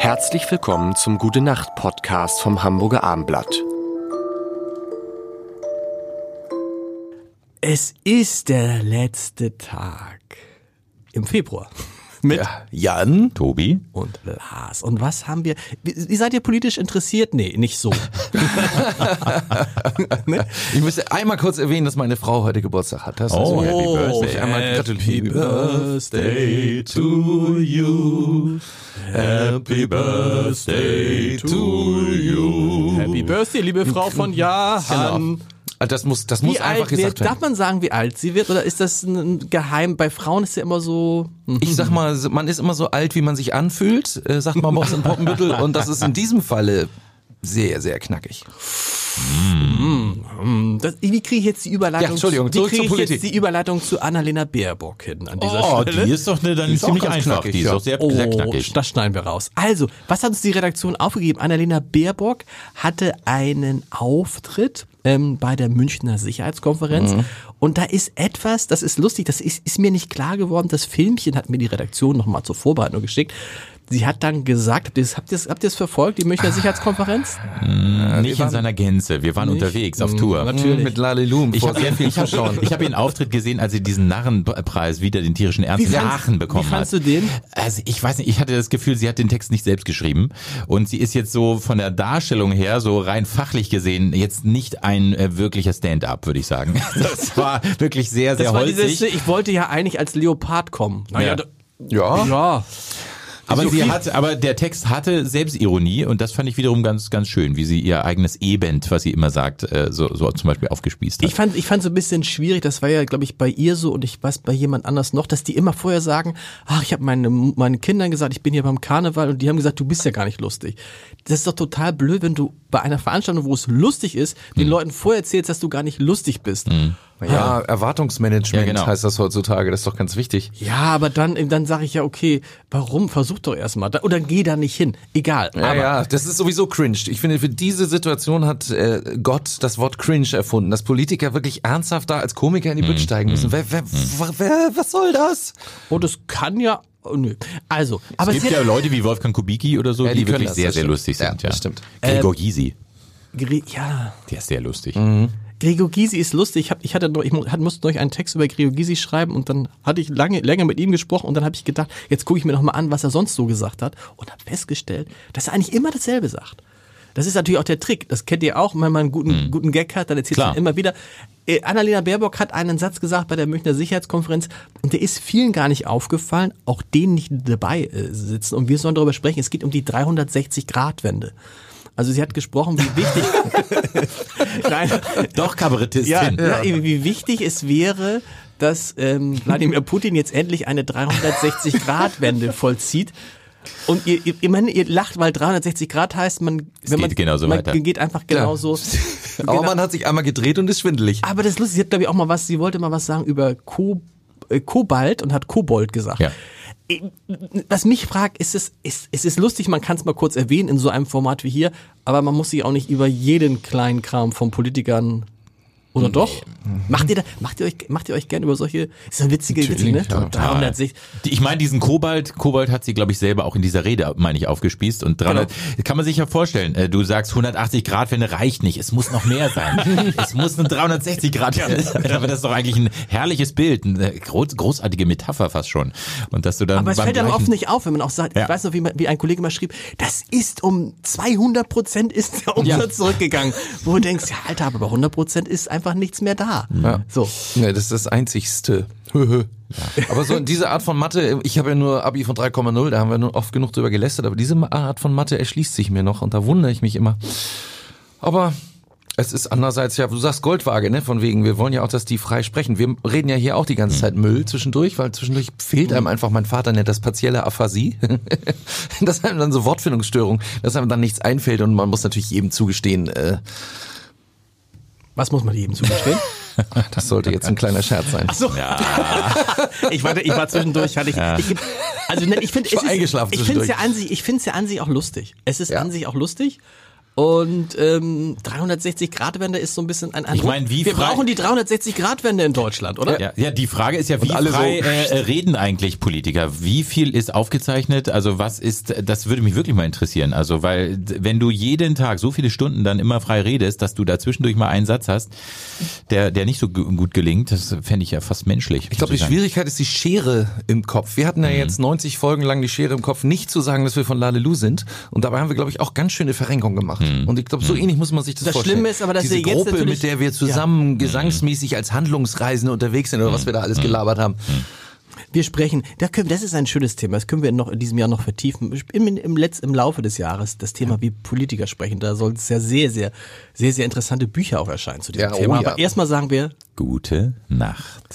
Herzlich willkommen zum Gute Nacht Podcast vom Hamburger Armblatt. Es ist der letzte Tag im Februar. Mit Ja, Jan, Tobi? und Lars. Und was haben wir? Wie, seid ihr politisch interessiert? Nee, nicht so. ne? ich müsste einmal kurz erwähnen, dass meine Frau heute Geburtstag hat. Das Oh, ist- Happy Birthday. einmal gratulieren. Birthday to you. Happy birthday to you. Happy Birthday, liebe Frau von Jahan. Ah, Das muss, das muss Wie einfach alt wird, gesagt darf werden. man sagen, wie alt sie wird? Oder ist das ein Geheim? Bei Frauen ist ja immer so. hm. Ich sag mal, man ist immer so alt, wie man sich anfühlt, äh, sagt man uns in Poppenbüttel. Und das ist in diesem Falle sehr, sehr knackig. Das, wie kriege ich jetzt die Überleitung? Ja, Entschuldigung, wie zurück kriege ich zur jetzt Politik. die Überleitung zu Annalena Baerbock hin an dieser Oh, Stelle? die ist doch ne, dann ist ziemlich einfach. knackig, die ist ja. doch sehr, Oh, sehr knackig. das schneiden wir raus. Also, was hat uns die Redaktion aufgegeben? Annalena Baerbock hatte einen Auftritt ähm, bei der Münchner Sicherheitskonferenz Mhm. und da ist etwas, das ist lustig, das ist, ist mir nicht klar geworden. Das Filmchen hat mir die Redaktion nochmal zur Vorbereitung geschickt. Sie hat dann gesagt, habt ihr das, habt ihr das, habt ihr das verfolgt, die Münchner Sicherheitskonferenz? Nicht in seiner Gänze. Wir waren unterwegs auf Tour. Natürlich. Mit Lalilum. Ich habe hab, Zuschauern. ich hab ihren Auftritt gesehen, als sie diesen Narrenpreis wieder den tierischen Ernst in Aachen bekommen wie fandst hat. du den? Also ich weiß nicht, ich hatte das Gefühl, sie hat den Text nicht selbst geschrieben und sie ist jetzt so von der Darstellung her, so rein fachlich gesehen, jetzt nicht ein äh, wirklicher Stand-up, würde ich sagen. Das war wirklich sehr, sehr Das war holzig. dieses, ich wollte ja eigentlich als Leopard kommen. Naja, Ja. Ja. ja. Aber so sie viel- hat, aber der Text hatte Selbstironie und das fand ich wiederum ganz, ganz schön, wie sie ihr eigenes Ebend, was sie immer sagt, äh, so, so zum Beispiel aufgespießt hat. Ich fand, ich fand so ein bisschen schwierig, das war ja, glaube ich, bei ihr so und ich weiß bei jemand anders noch, dass die immer vorher sagen, ach, ich habe meine, meinen Kindern gesagt, ich bin hier beim Karneval und die haben gesagt, du bist ja gar nicht lustig. Das ist doch total blöd, wenn du bei einer Veranstaltung, wo es lustig ist, den Hm. Leuten vorher erzählst, dass du gar nicht lustig bist. Ja, Erwartungsmanagement Ja, genau. heißt das heutzutage. Das ist doch ganz wichtig. Ja, aber dann, dann sage ich ja, okay, warum? Versuch doch erstmal. Oder geh da nicht hin. Egal. Ja, aber ja, das ist sowieso cringe. Ich finde, für diese Situation hat äh, Gott das Wort cringe erfunden, dass Politiker wirklich ernsthaft da als Komiker in die Bütt steigen müssen. Wer, wer, wer, wer, was soll das? Und es kann ja. Oh, nö. Also, aber es es gibt ja hätte, Leute wie Wolfgang Kubicki oder so, Ja, die, die wirklich das, sehr, sehr stimmt. lustig Ja, sind. Ja, stimmt. Gregor Gysi, Gre- ja, der ist sehr lustig. Gregor Gysi ist lustig. Ich, hab, ich, hatte noch, ich musste noch einen Text über Gregor Gysi schreiben und dann hatte ich lange, länger mit ihm gesprochen und dann habe ich gedacht, jetzt gucke ich mir noch mal an, was er sonst so gesagt hat und habe festgestellt, dass er eigentlich immer dasselbe sagt. Das ist natürlich auch der Trick. Das kennt ihr auch, wenn man einen guten, guten Gag hat, dann erzählt man immer wieder. Äh, Annalena Baerbock hat einen Satz gesagt bei der Münchner Sicherheitskonferenz und der ist vielen gar nicht aufgefallen, auch denen nicht dabei äh, sitzen. Und wir sollen darüber sprechen, es geht um die 360-Grad-Wende. Also sie hat gesprochen, wie wichtig... Nein, Doch, Kabarettistin. ja, ja. wie wichtig es wäre, dass ähm, Wladimir Putin jetzt endlich eine 360-Grad-Wende vollzieht. Und ihr, ihr, ich meine, ihr lacht, weil 360 Grad heißt, man, wenn man, geht genauso man weiter. geht einfach genauso. Aber Genau. man hat sich einmal gedreht und ist schwindelig. Aber das ist lustig, sie hat glaube ich auch mal was, sie wollte mal was sagen über Ko, äh, Kobalt und hat Kobold gesagt. Ja. Was mich fragt, ist es, ist, es ist lustig, man kann es mal kurz erwähnen in so einem Format wie hier, aber man muss sich auch nicht über jeden kleinen Kram von Politikern oder doch? Macht ihr da, macht ihr euch, macht ihr euch gerne über solche, ist eine witzige, witzig, ne? Total. 360. Die- Ich meine, diesen Kobalt, Kobalt hat sie, glaube ich, selber auch in dieser Rede, meine ich, aufgespießt. Und 300, kann man sich ja vorstellen, äh, du sagst 180 Grad Wende reicht nicht, es muss noch mehr sein. es muss eine 360 Grad Wende sein. Aber das ist doch eigentlich ein herrliches Bild, eine groß, großartige Metapher fast schon. Und dass du dann Aber es fällt gleichen- oft nicht auf, wenn man auch sagt, Ja. ich weiß noch, wie, man, wie ein Kollege mal schrieb, das ist um 200 Prozent ist der Umsatz zurückgegangen. Wo du denkst, ja Alter, aber bei 100 Prozent ist einfach nichts mehr da. Ja. So. Nee, das ist das Einzigste. aber so diese Art von Mathe, ich habe ja nur Abi von 3,0, da haben wir nur oft genug drüber gelästert, aber diese Art von Mathe erschließt sich mir noch und da wundere ich mich immer. Aber es ist andererseits ja, du sagst Goldwaage, ne, von wegen, wir wollen ja auch, dass die frei sprechen. Wir reden ja hier auch die ganze Zeit Müll zwischendurch, weil zwischendurch fehlt einem einfach, mein Vater nennt das partielle Aphasie. das einem dann so Wortfindungsstörung, dass einem dann nichts einfällt und man muss natürlich jedem zugestehen, äh, Was muss man jedem zugestehen? das sollte jetzt ein kleiner Scherz sein. So. ich, war, ich war zwischendurch, hatte ich, ich also ne, ich finde, Ich ich finde es ja an sich, ich finde es ja an sich auch lustig. Es ist Ja. an sich auch lustig. Und ähm, 360-Grad-Wende ist so ein bisschen ein Eindruck. Ich meine, wie Wir frei- brauchen die 360-Grad-Wende in Deutschland, oder? Ja, ja, die Frage ist ja, wie alle so- frei äh, reden eigentlich Politiker? Wie viel ist aufgezeichnet? Also was ist, das würde mich wirklich mal interessieren. Also weil wenn du jeden Tag so viele Stunden dann immer frei redest, dass du da zwischendurch mal einen Satz hast, der, der nicht so gu- gut gelingt, das fände ich ja fast menschlich. Ich glaube, die Schwierigkeit ist die Schere im Kopf. Wir hatten ja jetzt 90 Folgen lang die Schere im Kopf, nicht zu sagen, dass wir von Lalelu sind. Und dabei haben wir, glaube ich, auch ganz schöne Verrenkung gemacht. Und ich glaube, so ähnlich muss man sich das, Das vorstellen. Schlimme ist aber, dass Diese wir jetzt Gruppe, mit der wir zusammen gesangsmäßig als Handlungsreisende unterwegs sind oder was wir da alles gelabert haben. Wir sprechen, da können, das ist ein schönes Thema, das können wir noch in diesem Jahr noch vertiefen. Im, im, Letz-, im Laufe des Jahres, das Thema, wie Politiker sprechen, da soll es ja sehr, sehr, sehr, sehr interessante Bücher auch erscheinen zu diesem Ja, oh Thema. ja. Aber erstmal sagen wir, Gute Nacht.